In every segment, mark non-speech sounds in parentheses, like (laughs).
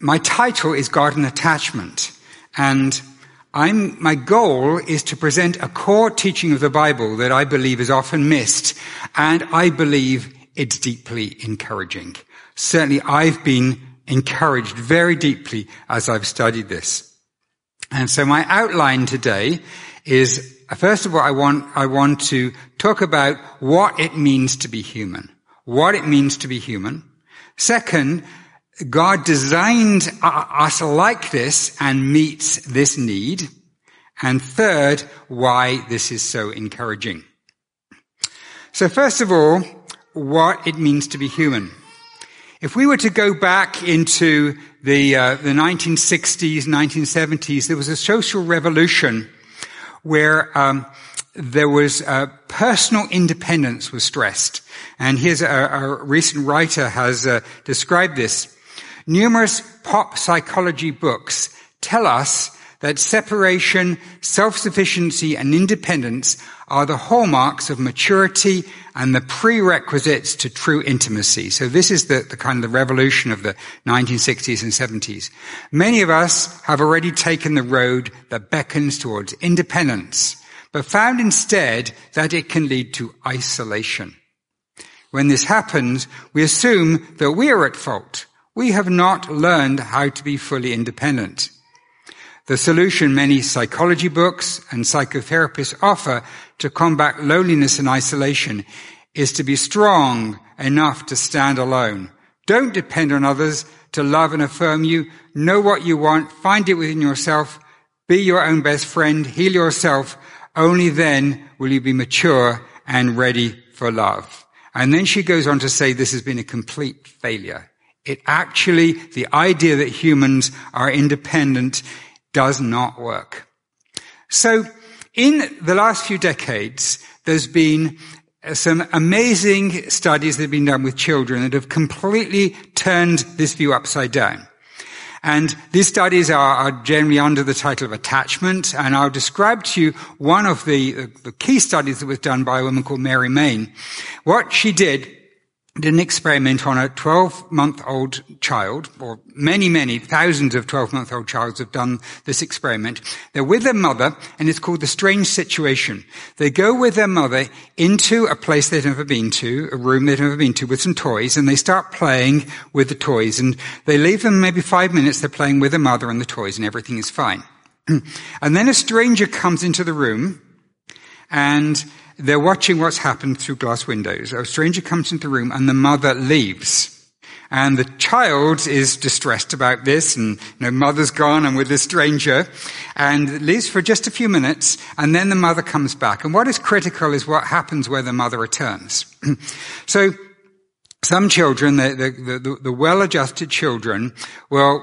my title is God and Attachment, and I'm, my goal is to present a core teaching of the Bible that I believe is often missed, and I believe it's deeply encouraging. Certainly I've been encouraged very deeply as I've studied this. And so my outline today is, first of all, I want, I want to talk about what it means to be human. What it means to be human. Second, God designed us like this and meets this need. And third, why this is so encouraging. So first of all, what it means to be human. If we were to go back into the, uh, the 1960s, 1970s, there was a social revolution where um, there was uh, personal independence was stressed. And here's a, a recent writer has uh, described this. Numerous pop psychology books tell us that separation, self-sufficiency, and independence are the hallmarks of maturity and the prerequisites to true intimacy. So this is the, the kind of the revolution of the 1960s and 70s. Many of us have already taken the road that beckons towards independence, but found instead that it can lead to isolation. When this happens, we assume that we are at fault we have not learned how to be fully independent. The solution many psychology books and psychotherapists offer to combat loneliness and isolation is to be strong enough to stand alone. Don't depend on others to love and affirm you. Know what you want. Find it within yourself. Be your own best friend. Heal yourself. Only then will you be mature and ready for love. And then she goes on to say this has been a complete failure. It actually, the idea that humans are independent does not work. So in the last few decades, there's been uh, some amazing studies that have been done with children that have completely turned this view upside down. And these studies are, are, generally under the title of attachment, and I'll describe to you one of the, the key studies that was done by a woman called Mary Main. What she did did an experiment on a 12 month old child, or many, many thousands of 12 month old childs have done this experiment. They're with their mother, and it's called the strange situation. They go with their mother into a place they've never been to, a room they've never been to with some toys, and they start playing with the toys. And they leave them maybe five minutes, they're playing with their mother and the toys, and everything is fine. (clears throat) and then a stranger comes into the room, and they're watching what's happened through glass windows. A stranger comes into the room and the mother leaves. And the child is distressed about this and, you know, mother's gone and with this stranger and leaves for just a few minutes and then the mother comes back. And what is critical is what happens where the mother returns. (clears throat) so some children, the, the, the, the well-adjusted children, will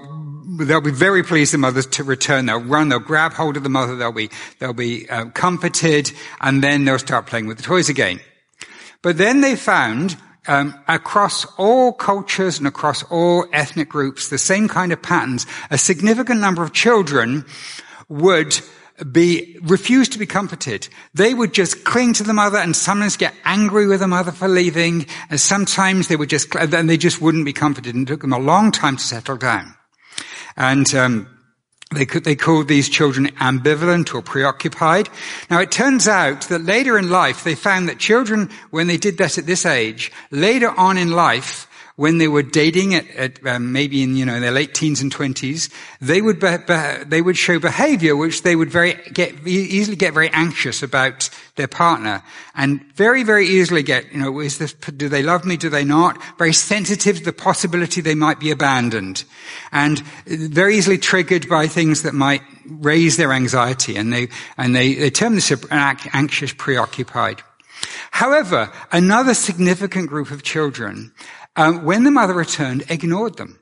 they'll be very pleased the mothers to return. They'll run, they'll grab hold of the mother, they'll be, they'll be uh, comforted, and then they'll start playing with the toys again. But then they found um, across all cultures and across all ethnic groups, the same kind of patterns. A significant number of children would be, refuse to be comforted. They would just cling to the mother and sometimes get angry with the mother for leaving. And sometimes they would just, and they just wouldn't be comforted. And it took them a long time to settle down. And, um, they, could, they called these children ambivalent or preoccupied. Now it turns out that later in life they found that children, when they did that at this age, later on in life, when they were dating at, at um, maybe in you know their late teens and twenties, they would be, be, they would show behaviour which they would very get easily get very anxious about their partner, and very very easily get you know is this do they love me do they not very sensitive to the possibility they might be abandoned, and very easily triggered by things that might raise their anxiety, and they and they, they term this anxious preoccupied. However, another significant group of children um, when the mother returned, ignored them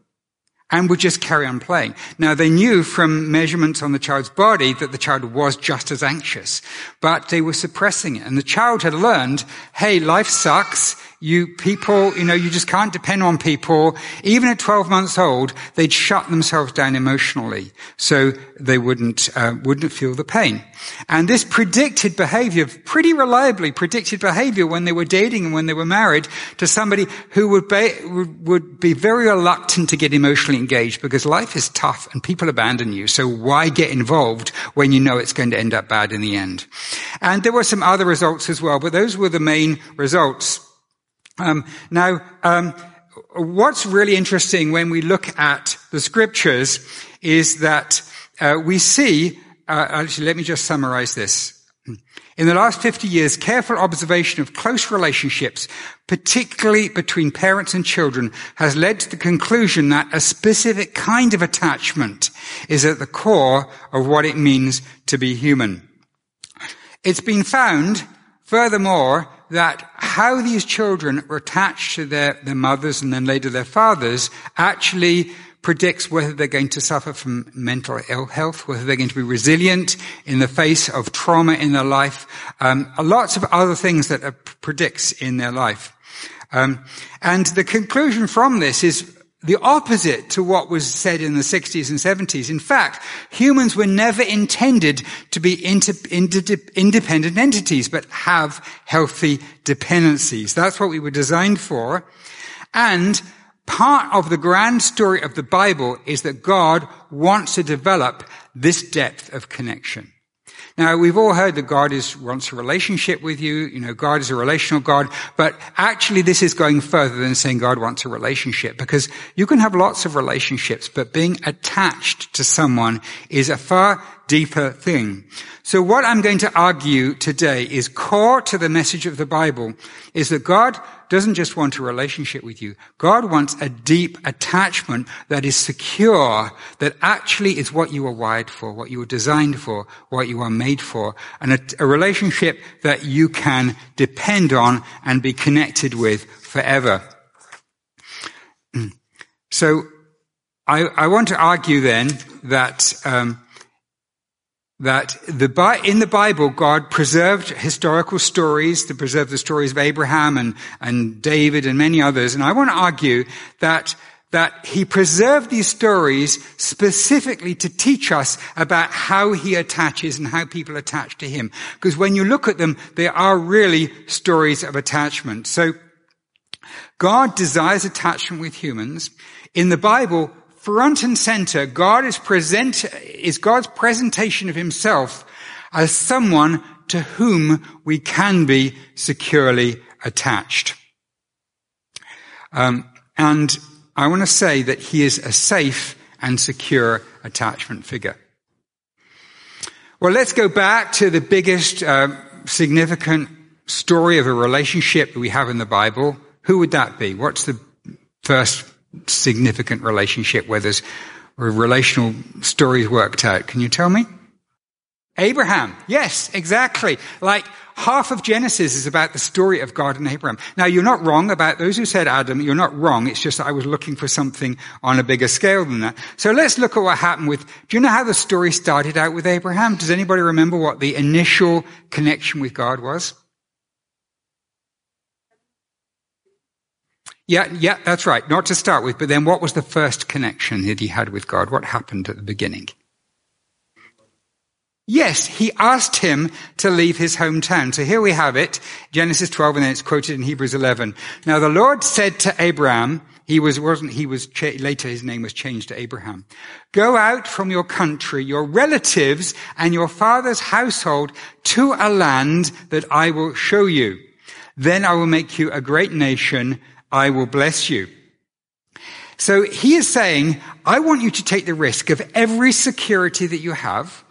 and would just carry on playing. Now they knew from measurements on the child's body that the child was just as anxious, but they were suppressing it. And the child had learned, hey, life sucks. You people, you know, you just can't depend on people. Even at 12 months old, they'd shut themselves down emotionally, so they wouldn't uh, wouldn't feel the pain. And this predicted behavior, pretty reliably predicted behavior when they were dating and when they were married to somebody who would be, would be very reluctant to get emotionally engaged because life is tough and people abandon you. So why get involved when you know it's going to end up bad in the end? And there were some other results as well, but those were the main results. Um, now, um, what's really interesting when we look at the scriptures is that uh, we see. Uh, actually, let me just summarize this. In the last 50 years, careful observation of close relationships, particularly between parents and children, has led to the conclusion that a specific kind of attachment is at the core of what it means to be human. It's been found, furthermore, that how these children are attached to their, their mothers and then later their fathers actually predicts whether they're going to suffer from mental ill health, whether they're going to be resilient in the face of trauma in their life, um, lots of other things that predicts in their life. Um, and the conclusion from this is the opposite to what was said in the 60s and 70s. In fact, humans were never intended to be inter- inter- independent entities, but have healthy dependencies. That's what we were designed for. And part of the grand story of the Bible is that God wants to develop this depth of connection. Now, we've all heard that God is, wants a relationship with you. You know, God is a relational God. But actually, this is going further than saying God wants a relationship because you can have lots of relationships, but being attached to someone is a far deeper thing. So what I'm going to argue today is core to the message of the Bible is that God doesn't just want a relationship with you. God wants a deep attachment that is secure, that actually is what you were wired for, what you were designed for, what you are made for, and a, a relationship that you can depend on and be connected with forever. (clears throat) So I, I want to argue then that um, that the, in the Bible, God preserved historical stories to preserve the stories of Abraham and, and David and many others. And I want to argue that, that he preserved these stories specifically to teach us about how he attaches and how people attach to him. Because when you look at them, they are really stories of attachment. So God desires attachment with humans. In the Bible, front and center, God is present, is God's presentation of himself as someone to whom we can be securely attached. Um, and I want to say that he is a safe and secure attachment figure. Well, let's go back to the biggest uh, significant story of a relationship that we have in the Bible. Who would that be? What's the first significant relationship where there's relational stories worked out. Can you tell me? Abraham. Yes, exactly. Like half of Genesis is about the story of God and Abraham. Now you're not wrong about those who said Adam. You're not wrong. It's just that I was looking for something on a bigger scale than that. So let's look at what happened with, do you know how the story started out with Abraham? Does anybody remember what the initial connection with God was? Yeah, yeah, that's right. Not to start with, but then what was the first connection that he had with God? What happened at the beginning? Yes, he asked him to leave his hometown. So here we have it, Genesis 12, and then it's quoted in Hebrews 11. Now the Lord said to Abraham, he was, wasn't, he was, later his name was changed to Abraham. Go out from your country, your relatives, and your father's household to a land that I will show you. Then I will make you a great nation I will bless you. So he is saying, I want you to take the risk of every security that you have,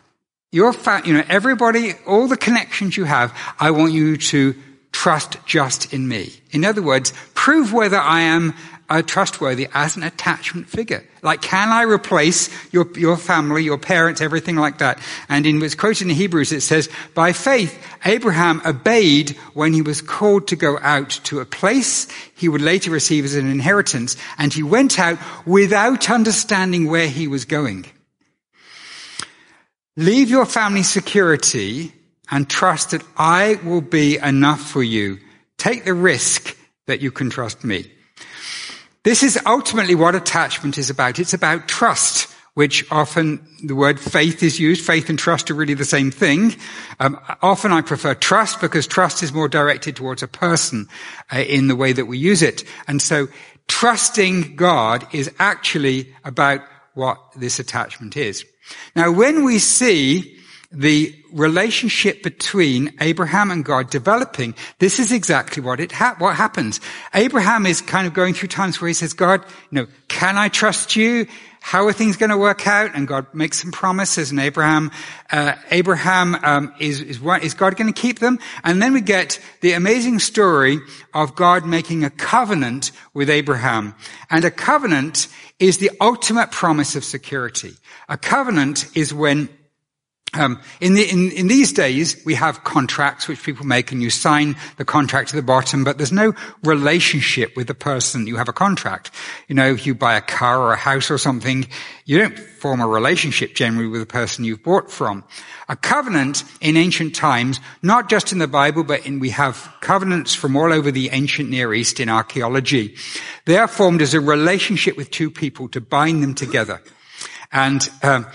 your fa- you know, everybody, all the connections you have, I want you to trust just in me. In other words, prove whether I am trustworthy as an attachment figure. Like, can I replace your, your family, your parents, everything like that? And in what's quoted in Hebrews, it says, by faith, Abraham obeyed when he was called to go out to a place he would later receive as an inheritance, and he went out without understanding where he was going. Leave your family security and trust that I will be enough for you. Take the risk that you can trust me. This is ultimately what attachment is about. It's about trust, which often the word faith is used. Faith and trust are really the same thing. Um, often I prefer trust because trust is more directed towards a person uh, in the way that we use it. And so trusting God is actually about what this attachment is. Now, when we see the relationship between Abraham and God developing, this is exactly what it ha- what happens. Abraham is kind of going through times where he says, God, you know, can I trust you? How are things going to work out? And God makes some promises, and Abraham, uh, Abraham um, is is what is God going to keep them? And then we get the amazing story of God making a covenant with Abraham, and a covenant is the ultimate promise of security. A covenant is when um, in, the, in, in, these days, we have contracts which people make, and you sign the contract at the bottom, but there's no relationship with the person you have a contract. You know, if you buy a car or a house or something, you don't form a relationship generally with the person you've bought from. A covenant in ancient times, not just in the Bible, but in, we have covenants from all over the ancient Near East in archaeology. They are formed as a relationship with two people to bind them together. And um,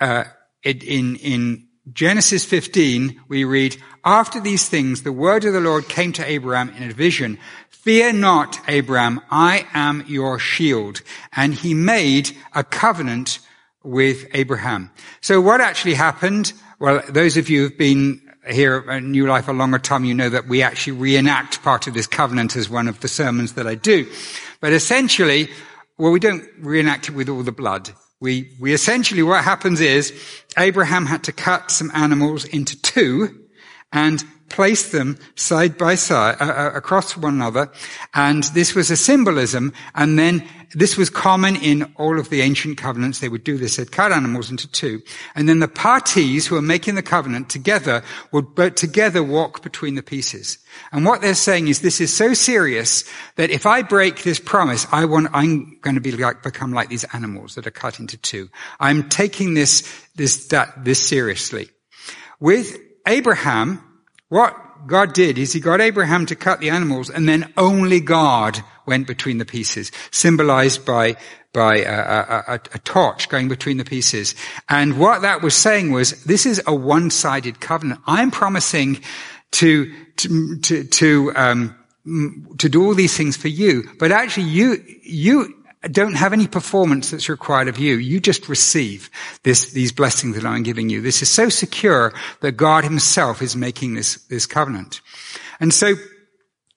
uh, in, in Genesis 15, we read, After these things, the word of the Lord came to Abraham in a vision. Fear not, Abraham, I am your shield. And he made a covenant with Abraham. So what actually happened? Well, those of you who've been here at New Life a longer time, you know that we actually reenact part of this covenant as one of the sermons that I do. But essentially, well, we don't reenact it with all the blood we, we essentially, what happens is Abraham had to cut some animals into two and place them side by side, uh, uh, across one another. And this was a symbolism. And then this was common in all of the ancient covenants. They would do this. They'd cut animals into two. And then the parties who are making the covenant together would together walk between the pieces. And what they're saying is this is so serious that if I break this promise, I want, I'm going to be like, become like these animals that are cut into two. I'm taking this, this, that, this seriously. With Abraham, what God did is he got Abraham to cut the animals and then only God went between the pieces, symbolized by, by a, a, a, a, torch going between the pieces. And what that was saying was, this is a one-sided covenant. I'm promising to, to, to, to, um, to do all these things for you, but actually you, you don't have any performance that's required of you. You just receive this, these blessings that I'm giving you. This is so secure that God himself is making this, this covenant. And so,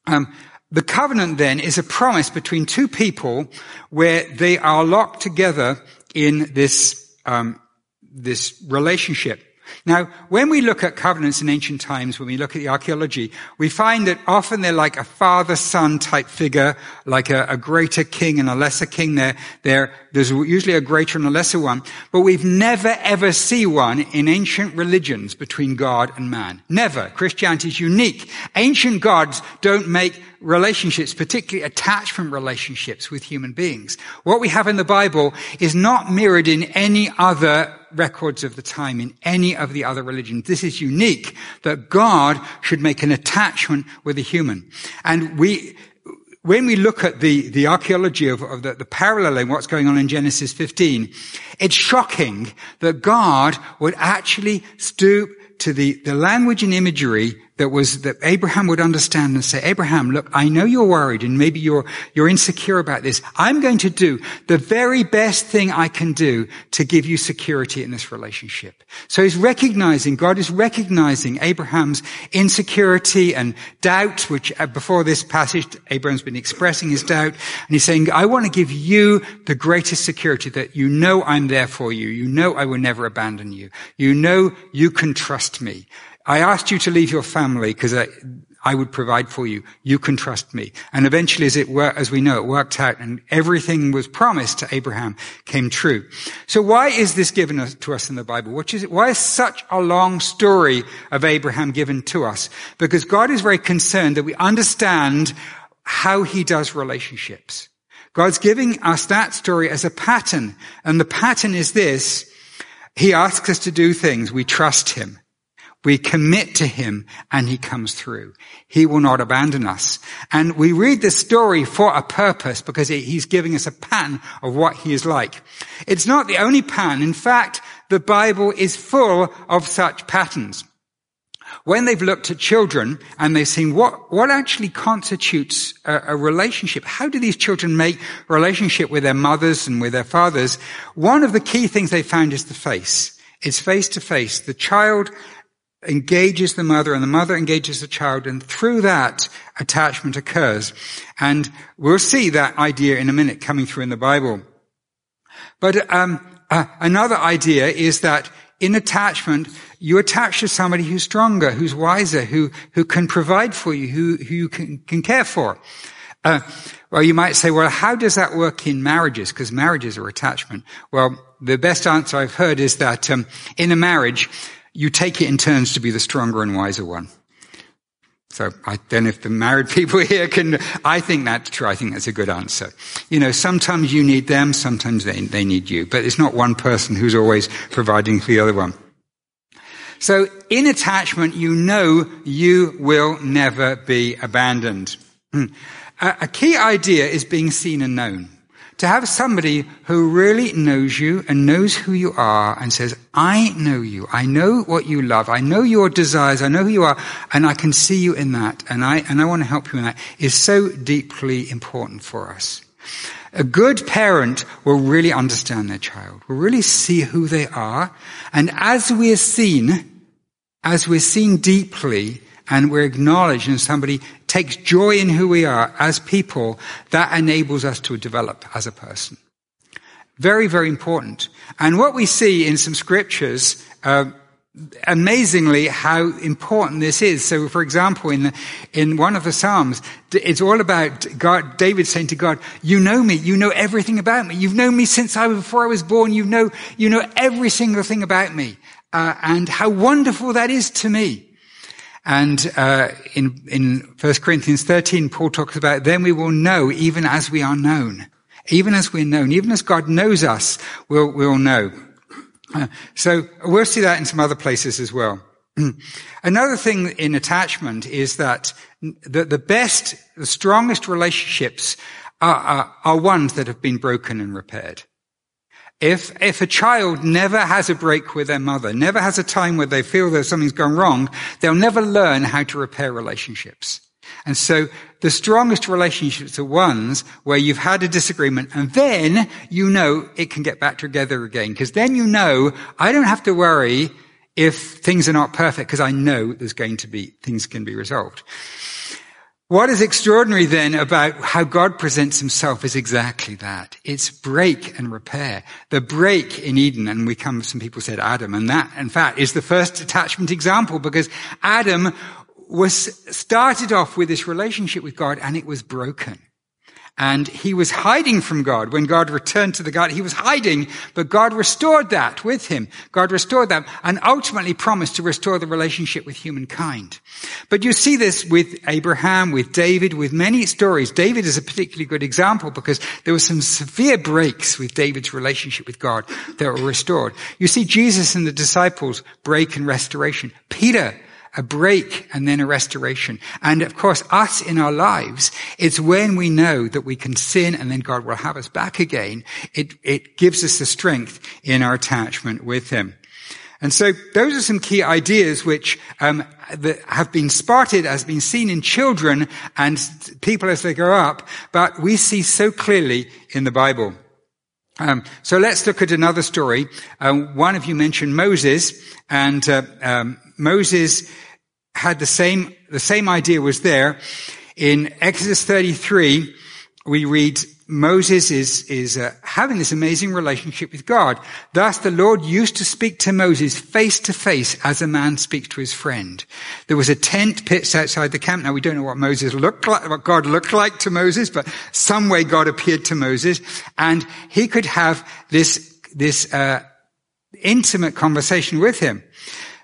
um, the covenant then is a promise between two people where they are locked together in this, um, this relationship. Now, when we look at covenants in ancient times, when we look at the archaeology, we find that often they're like a father-son type figure, like a, a greater king and a lesser king. There, there, there's usually a greater and a lesser one. But we've never ever see one in ancient religions between God and man. Never. Christianity is unique. Ancient gods don't make relationships, particularly attachment relationships with human beings. What we have in the Bible is not mirrored in any other records of the time in any of the other religions. This is unique that God should make an attachment with a human. And we, when we look at the, the archaeology of, of the, the paralleling what's going on in Genesis 15, it's shocking that God would actually stoop to the, the language and imagery that was that Abraham would understand and say, Abraham, look, I know you're worried and maybe you're, you're insecure about this. I'm going to do the very best thing I can do to give you security in this relationship. So he's recognizing, God is recognizing Abraham's insecurity and doubt, which uh, before this passage, Abraham's been expressing his doubt. And he's saying, I want to give you the greatest security that you know I'm there for you. You know I will never abandon you. You know you can trust me. I asked you to leave your family because I, I, would provide for you. You can trust me. And eventually, as it were, as we know, it worked out and everything was promised to Abraham came true. So why is this given to us in the Bible? Which is, why is such a long story of Abraham given to us? Because God is very concerned that we understand how he does relationships. God's giving us that story as a pattern. And the pattern is this. He asks us to do things. We trust him. We commit to him and he comes through. He will not abandon us. And we read this story for a purpose because he's giving us a pattern of what he is like. It's not the only pattern. In fact, the Bible is full of such patterns. When they've looked at children and they've seen what, what actually constitutes a, a relationship, how do these children make relationship with their mothers and with their fathers? One of the key things they found is the face. It's face to face. The child engages the mother and the mother engages the child and through that attachment occurs. And we'll see that idea in a minute coming through in the Bible. But um, uh, another idea is that in attachment, you attach to somebody who's stronger, who's wiser, who, who can provide for you, who, who you can, can care for. Uh, well, you might say, well, how does that work in marriages? Because marriages are attachment. Well, the best answer I've heard is that um, in a marriage, you take it in turns to be the stronger and wiser one. So I don't know if the married (laughs) people here can, I think that's true. I think that's a good answer. You know, sometimes you need them, sometimes they, they need you, but it's not one person who's always providing for the other one. So in attachment, you know you will never be abandoned. Hmm. A key idea is being seen and known to have somebody who really knows you and knows who you are and says, I know you. I know what you love. I know your desires. I know who you are and I can see you in that. And I, and I want to help you in that is so deeply important for us. A good parent will really understand their child, will really see who they are. And as we're seen, as we're seen deeply, and we're acknowledged and somebody takes joy in who we are as people, that enables us to develop as a person. Very, very important. And what we see in some scriptures, uh, amazingly how important this is. So, for example, in the, in one of the Psalms, it's all about God, David saying to God, "You know me. You know everything about me. You've known me since I before I was born. You know, you know every single thing about me, uh, and how wonderful that is to me." And uh, in in 1 Corinthians 13, Paul talks about then we will know even as we are known, even as we're known, even as God knows us, we'll we'll know. Uh, so we'll see that in some other places as well. (clears throat) Another thing in attachment is that the, the best, the strongest relationships are, are, are ones that have been broken and repaired. If, if a child never has a break with their mother, never has a time where they feel that something's gone wrong, they'll never learn how to repair relationships. And so the strongest relationships are ones where you've had a disagreement and then you know it can get back together again. Because then you know I don't have to worry if things are not perfect because I know there's going to be, things can be resolved. What is extraordinary then about how God presents himself is exactly that. It's break and repair. The break in Eden, and we come, some people said Adam, and that, in fact, is the first attachment example because Adam was started off with this relationship with God and it was broken. And he was hiding from God. When God returned to the garden, he was hiding, but God restored that with him. God restored that and ultimately promised to restore the relationship with humankind. But you see this with Abraham, with David, with many stories. David is a particularly good example because there were some severe breaks with David's relationship with God that were restored. You see Jesus and the disciples break and restoration. Peter a break and then a restoration. And of course, us in our lives, it's when we know that we can sin and then God will have us back again. It, it gives us the strength in our attachment with Him. And so those are some key ideas which um, that have been spotted as being seen in children and people as they grow up, but we see so clearly in the Bible. Um, so let's look at another story. Um, one of you mentioned Moses, and uh, um, Moses had the same the same idea was there. In Exodus 33, we read Moses is, is uh, having this amazing relationship with God. Thus the Lord used to speak to Moses face to face as a man speaks to his friend. There was a tent pitched outside the camp. Now we don't know what Moses looked like, what God looked like to Moses, but some way God appeared to Moses and he could have this, this, uh, intimate conversation with him.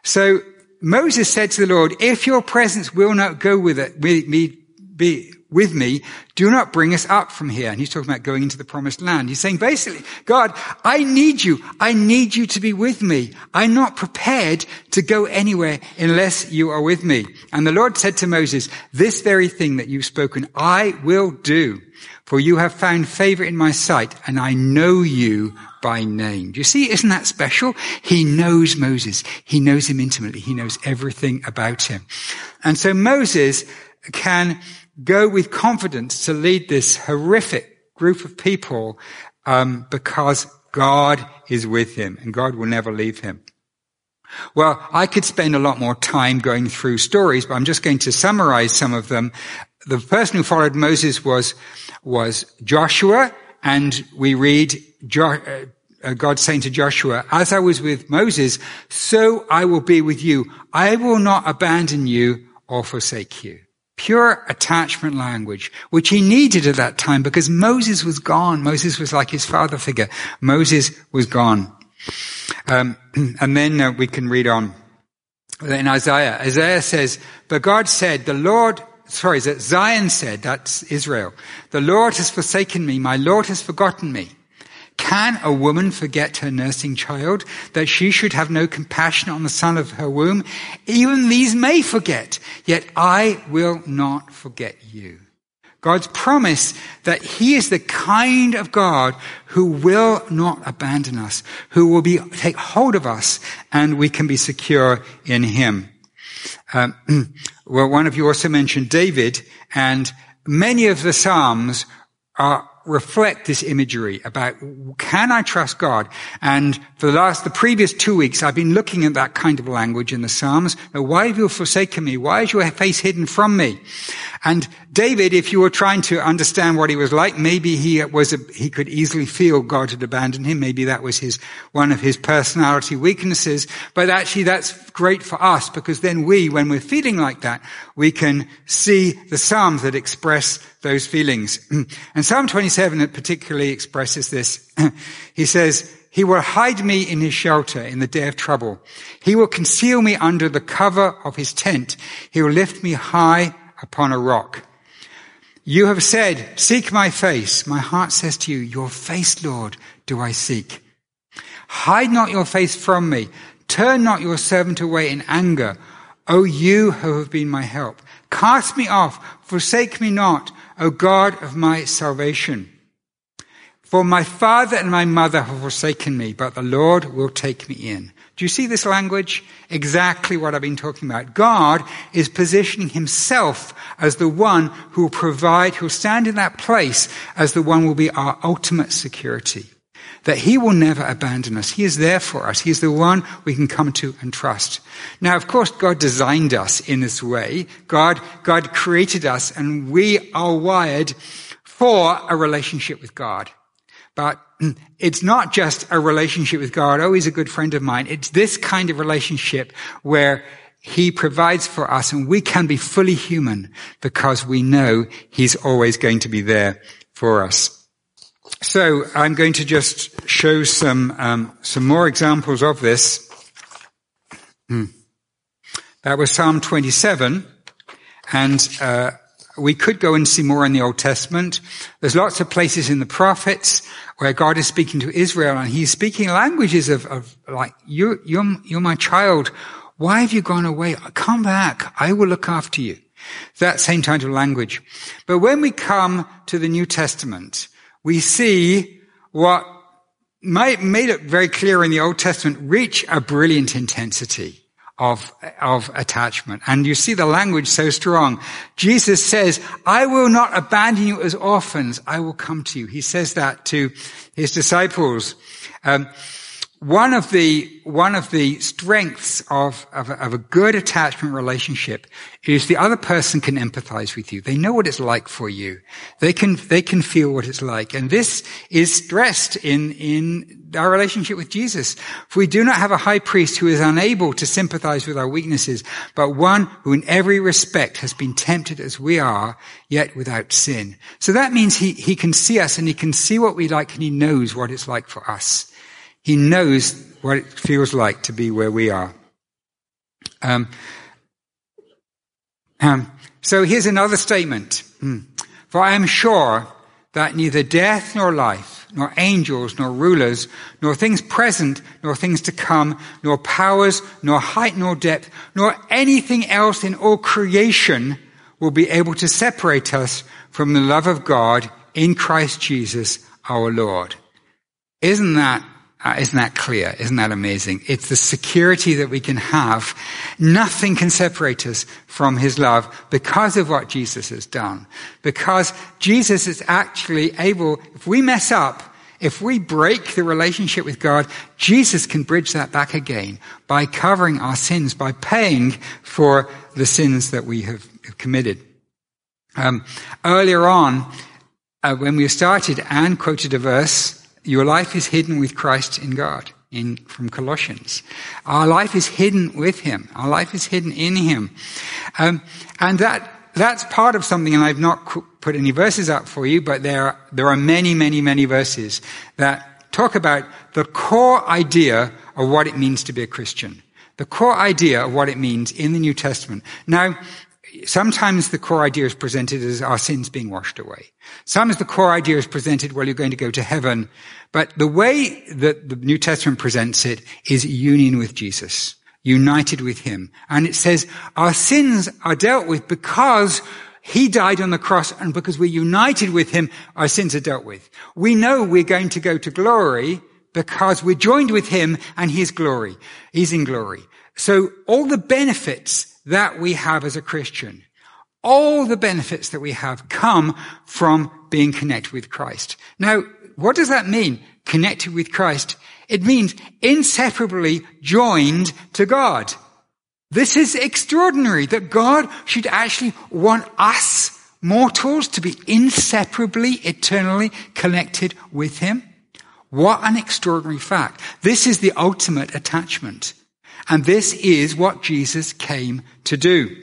So Moses said to the Lord, if your presence will not go with it, with me, be, with me, do not bring us up from here. And he's talking about going into the promised land. He's saying basically, God, I need you. I need you to be with me. I'm not prepared to go anywhere unless you are with me. And the Lord said to Moses, this very thing that you've spoken, I will do. For you have found favor in my sight and I know you by name. Do you see? Isn't that special? He knows Moses. He knows him intimately. He knows everything about him. And so Moses can go with confidence to lead this horrific group of people um, because God is with him and God will never leave him. Well, I could spend a lot more time going through stories, but I'm just going to summarize some of them. The person who followed Moses was, was Joshua, and we read jo- uh, uh, God saying to Joshua, as I was with Moses, so I will be with you. I will not abandon you or forsake you. Pure attachment language, which he needed at that time because Moses was gone. Moses was like his father figure. Moses was gone. Um, (clears throat) and then uh, we can read on. In Isaiah, Isaiah says, but God said, the Lord sorry, that Zion said, that's Israel, the Lord has forsaken me, my Lord has forgotten me. Can a woman forget her nursing child, that she should have no compassion on the son of her womb? Even these may forget, yet I will not forget you. God's promise that He is the kind of God who will not abandon us, who will be, take hold of us, and we can be secure in Him. Um, (clears throat) well, one of you also mentioned David, and many of the Psalms are reflect this imagery about can I trust God? And for the last, the previous two weeks, I've been looking at that kind of language in the Psalms. Why have you forsaken me? Why is your face hidden from me? And David, if you were trying to understand what he was like, maybe he was, a, he could easily feel God had abandoned him. Maybe that was his, one of his personality weaknesses. But actually that's great for us because then we, when we're feeling like that, we can see the Psalms that express those feelings. (clears throat) And Psalm 27 particularly expresses this. (clears throat) he says, he will hide me in his shelter in the day of trouble. He will conceal me under the cover of his tent. He will lift me high upon a rock. You have said, seek my face. My heart says to you, your face, Lord, do I seek. Hide not your face from me. Turn not your servant away in anger. O you who have been my help. Cast me off. Forsake me not. O God of my salvation. For my father and my mother have forsaken me, but the Lord will take me in. Do you see this language? Exactly what I've been talking about. God is positioning himself as the one who will provide, who will stand in that place as the one who will be our ultimate security. That he will never abandon us. He is there for us. He is the one we can come to and trust. Now, of course, God designed us in this way. God, God created us and we are wired for a relationship with God. But (clears throat) it's not just a relationship with God. Oh, he's a good friend of mine. It's this kind of relationship where he provides for us and we can be fully human because we know he's always going to be there for us. So I'm going to just show some, um, some more examples of this. Hmm. That was Psalm 27 and, uh, we could go and see more in the Old Testament. There's lots of places in the prophets where God is speaking to Israel and he's speaking languages of, of like, you're, you're, you're my child. Why have you gone away? Come back. I will look after you. That same kind of language. But when we come to the New Testament, we see what made it very clear in the Old Testament reach a brilliant intensity of, of attachment. And you see the language so strong. Jesus says, I will not abandon you as orphans. I will come to you. He says that to his disciples. Um, one of the one of the strengths of, of, of a good attachment relationship is the other person can empathize with you. They know what it's like for you. They can they can feel what it's like, and this is stressed in in our relationship with Jesus. For we do not have a high priest who is unable to sympathize with our weaknesses, but one who in every respect has been tempted as we are, yet without sin. So that means he he can see us and he can see what we like, and he knows what it's like for us. He knows what it feels like to be where we are. Um, um, so here's another statement. Hmm. For I am sure that neither death nor life, nor angels, nor rulers, nor things present, nor things to come, nor powers, nor height, nor depth, nor anything else in all creation will be able to separate us from the love of God in Christ Jesus our Lord. Isn't that uh, isn't that clear? Isn't that amazing? It's the security that we can have. Nothing can separate us from his love because of what Jesus has done. Because Jesus is actually able, if we mess up, if we break the relationship with God, Jesus can bridge that back again by covering our sins, by paying for the sins that we have committed. Um, earlier on, uh, when we started, Anne quoted a verse your life is hidden with Christ in God. In, from Colossians. Our life is hidden with Him. Our life is hidden in Him. Um, and that, that's part of something, and I've not put any verses up for you, but there are, there are many, many, many verses that talk about the core idea of what it means to be a Christian. The core idea of what it means in the New Testament. Now, sometimes the core idea is presented as our sins being washed away. Sometimes the core idea is presented, well, you're going to go to heaven. But the way that the New Testament presents it is union with Jesus, united with Him. And it says our sins are dealt with because he died on the cross and because we're united with him, our sins are dealt with. We know we're going to go to glory because we're joined with him and his glory. He's in glory. So all the benefits that we have as a Christian. All the benefits that we have come from being connected with Christ. Now, what does that mean? Connected with Christ. It means inseparably joined to God. This is extraordinary that God should actually want us mortals to be inseparably, eternally connected with Him. What an extraordinary fact. This is the ultimate attachment. And this is what Jesus came to do.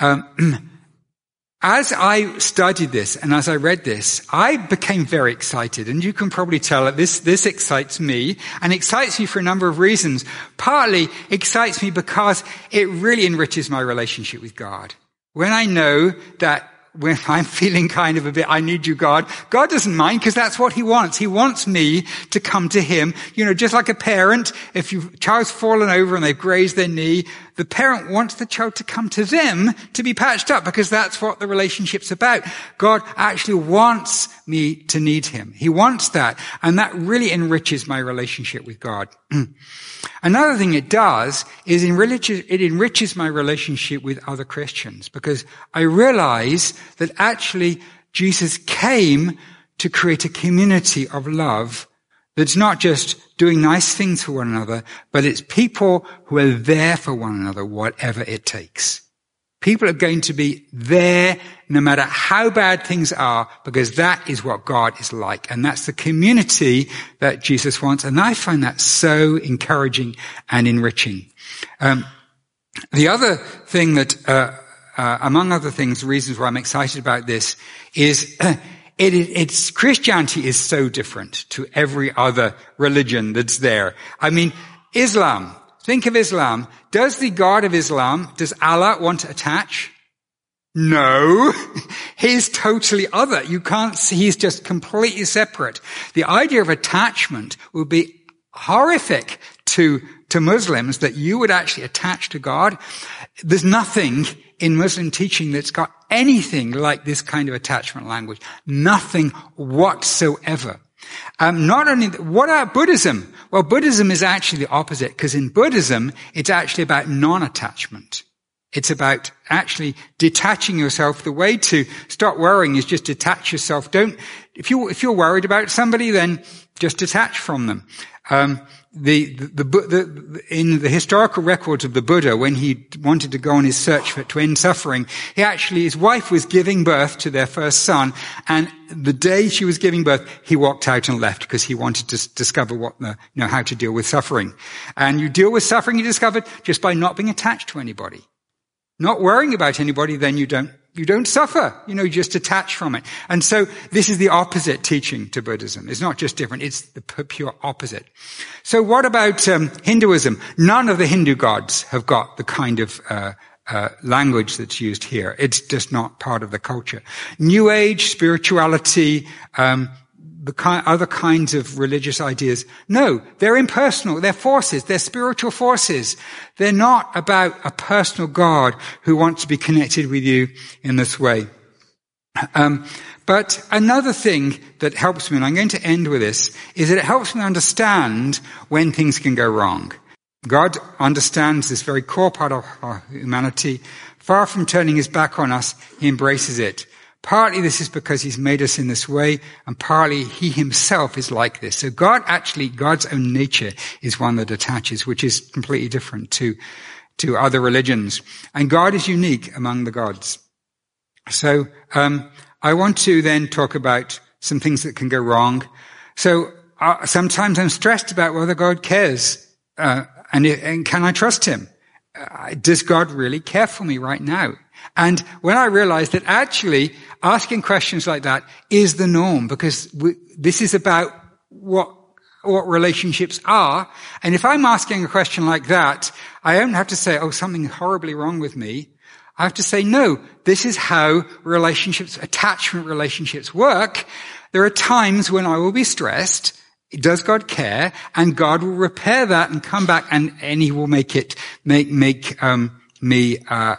Um, (clears throat) as I studied this and as I read this, I became very excited. And you can probably tell that this, this excites me and excites me for a number of reasons. Partly excites me because it really enriches my relationship with God. When I know that when (laughs) I'm feeling kind of a bit, I need you, God. God doesn't mind because that's what he wants. He wants me to come to him. You know, just like a parent, if your child's fallen over and they've grazed their knee, the parent wants the child to come to them to be patched up because that's what the relationship's about. God actually wants me to need him. He wants that. And that really enriches my relationship with God. (clears throat) Another thing it does is it enriches my relationship with other Christians because I realize that actually Jesus came to create a community of love that's not just doing nice things for one another, but it's people who are there for one another, whatever it takes. People are going to be there no matter how bad things are, because that is what God is like. And that's the community that Jesus wants. And I find that so encouraging and enriching. Um, the other thing that, uh, uh, among other things, reasons why I'm excited about this is (clears throat) it, it's Christianity is so different to every other religion that's there. I mean, Islam. Think of Islam. Does the God of Islam, does Allah want to attach? No, (laughs) he's totally other. You can't see, he's just completely separate. The idea of attachment would be horrific to, to Muslims that you would actually attach to God. There's nothing in Muslim teaching that's got anything like this kind of attachment language. Nothing whatsoever. Um, not only, what about Buddhism? Well, Buddhism is actually the opposite, because in Buddhism, it's actually about non-attachment. It's about actually detaching yourself. The way to stop worrying is just detach yourself. Don't, if you, if you're worried about somebody, then just detach from them. Um, the, the, the, in the historical records of the Buddha, when he wanted to go on his search for, end suffering, he actually, his wife was giving birth to their first son, and the day she was giving birth, he walked out and left because he wanted to discover what the, you know, how to deal with suffering. And you deal with suffering, he discovered, just by not being attached to anybody. Not worrying about anybody, then you don't you don't suffer. You know, you just detach from it. And so this is the opposite teaching to Buddhism. It's not just different, it's the pure opposite. So what about um, Hinduism? None of the Hindu gods have got the kind of uh, uh, language that's used here. It's just not part of the culture. New Age spirituality, um, the ki- other kinds of religious ideas. No, they're impersonal. They're forces. They're spiritual forces. They're not about a personal God who wants to be connected with you in this way. Um, but another thing that helps me, and I'm going to end with this, is that it helps me understand when things can go wrong. God understands this very core part of our humanity. Far from turning his back on us, he embraces it. Partly this is because he's made us in this way, and partly he himself is like this. So God actually, God's own nature is one that attaches, which is completely different to, to other religions. And God is unique among the gods. So, um, I want to then talk about some things that can go wrong. So, uh, sometimes I'm stressed about whether God cares. Uh, and, and can I trust him? Uh, does God really care for me right now? And when I realized that actually asking questions like that is the norm because we, this is about what what relationships are. And if I'm asking a question like that, I don't have to say, oh, something horribly wrong with me. I have to say, no, this is how relationships, attachment relationships work. There are times when I will be stressed does God care? And God will repair that and come back and, and he will make it, make, make, um, me, uh,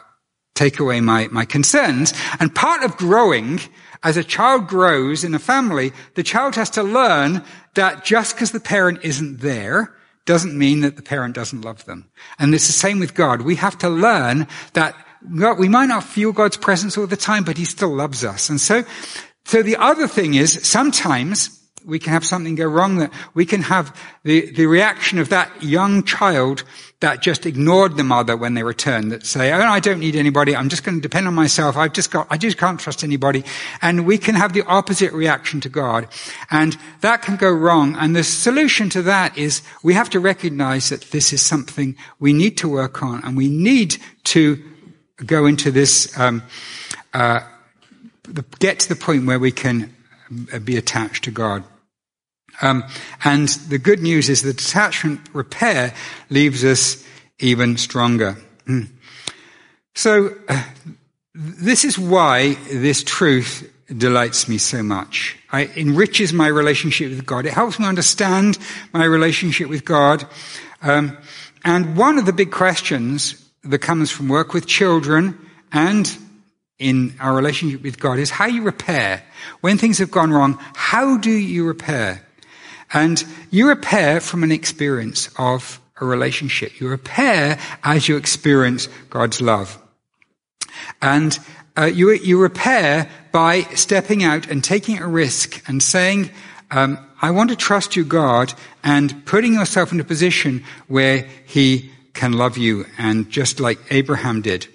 take away my, my concerns. And part of growing, as a child grows in a family, the child has to learn that just because the parent isn't there, doesn't mean that the parent doesn't love them. And it's the same with God. We have to learn that God, we might not feel God's presence all the time, but he still loves us. And so, so the other thing is sometimes we can have something go wrong that we can have the, the reaction of that young child that just ignored the mother when they returned that say, Oh, I don't need anybody. I'm just going to depend on myself. I've just got, I just can't trust anybody. And we can have the opposite reaction to God. And that can go wrong. And the solution to that is we have to recognize that this is something we need to work on and we need to go into this, um, uh, get to the point where we can be attached to God. Um, and the good news is the detachment repair leaves us even stronger. Mm. So, uh, this is why this truth delights me so much. It enriches my relationship with God. It helps me understand my relationship with God. Um, and one of the big questions that comes from work with children and in our relationship with God is how you repair. When things have gone wrong, how do you repair? And you repair from an experience of a relationship. You repair as you experience God's love. And uh, you, you repair by stepping out and taking a risk and saying, um, I want to trust you, God, and putting yourself in a position where He can love you, and just like Abraham did.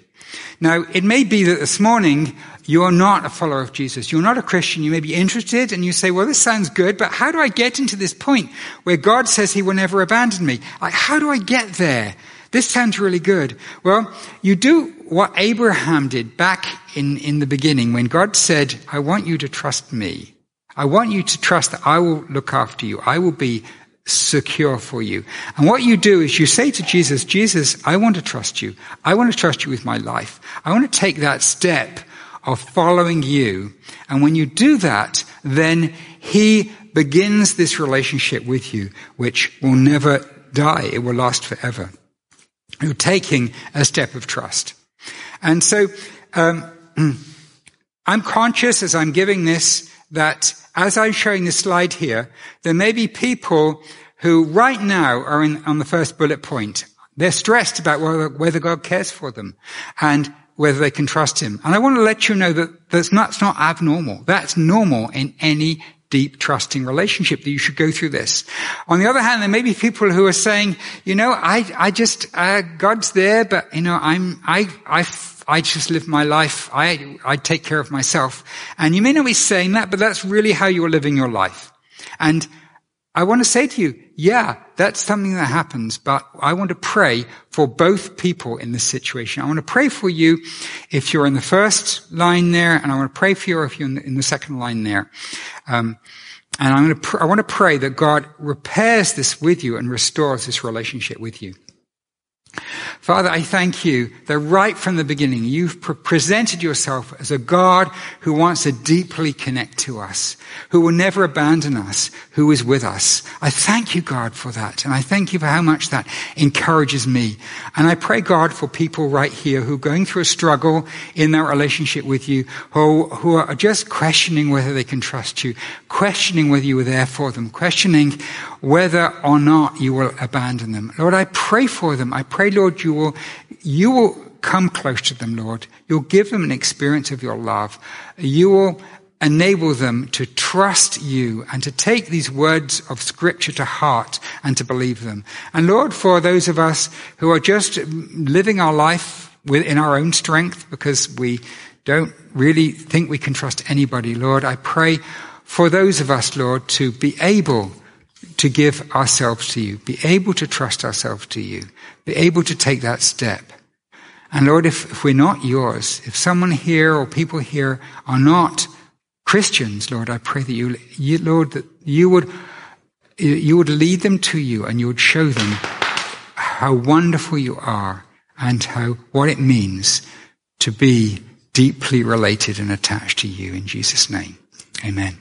Now, it may be that this morning you're not a follower of Jesus. You're not a Christian. You may be interested and you say, well, this sounds good, but how do I get into this point where God says he will never abandon me? Like, how do I get there? This sounds really good. Well, you do what Abraham did back in, in the beginning when God said, I want you to trust me. I want you to trust that I will look after you. I will be secure for you. And what you do is you say to Jesus, Jesus, I want to trust you. I want to trust you with my life. I want to take that step of following you. And when you do that, then he begins this relationship with you, which will never die. It will last forever. You're taking a step of trust. And so, um, (clears throat) I'm conscious as I'm giving this that as I'm showing this slide here, there may be people who right now are in, on the first bullet point. They're stressed about whether, whether God cares for them. And whether they can trust him. And I want to let you know that that's not, that's not abnormal. That's normal in any deep trusting relationship that you should go through this. On the other hand, there may be people who are saying, you know, I, I just, uh, God's there, but you know, I'm, I, I, I just live my life. I, I take care of myself. And you may not be saying that, but that's really how you're living your life. And I want to say to you, yeah, that's something that happens, but I want to pray for both people in this situation. I want to pray for you if you're in the first line there, and I want to pray for you if you're in the, second line there. Um, and I'm going to pr- I want to pray that God repairs this with you and restores this relationship with you. Father, I thank you that right from the beginning you've pre- presented yourself as a God who wants to deeply connect to us, who will never abandon us, who is with us. I thank you, God, for that. And I thank you for how much that encourages me. And I pray, God, for people right here who are going through a struggle in their relationship with you, who, who are just questioning whether they can trust you, questioning whether you are there for them, questioning whether or not you will abandon them. Lord, I pray for them. I pray, Lord, you will, you will come close to them, Lord. You'll give them an experience of your love. You will enable them to trust you and to take these words of scripture to heart and to believe them. And Lord, for those of us who are just living our life in our own strength because we don't really think we can trust anybody, Lord, I pray for those of us, Lord, to be able to give ourselves to you, be able to trust ourselves to you, be able to take that step. And Lord, if, if we're not yours, if someone here or people here are not Christians, Lord, I pray that you, you Lord, that you would, you would lead them to you and you would show them how wonderful you are and how, what it means to be deeply related and attached to you in Jesus' name. Amen.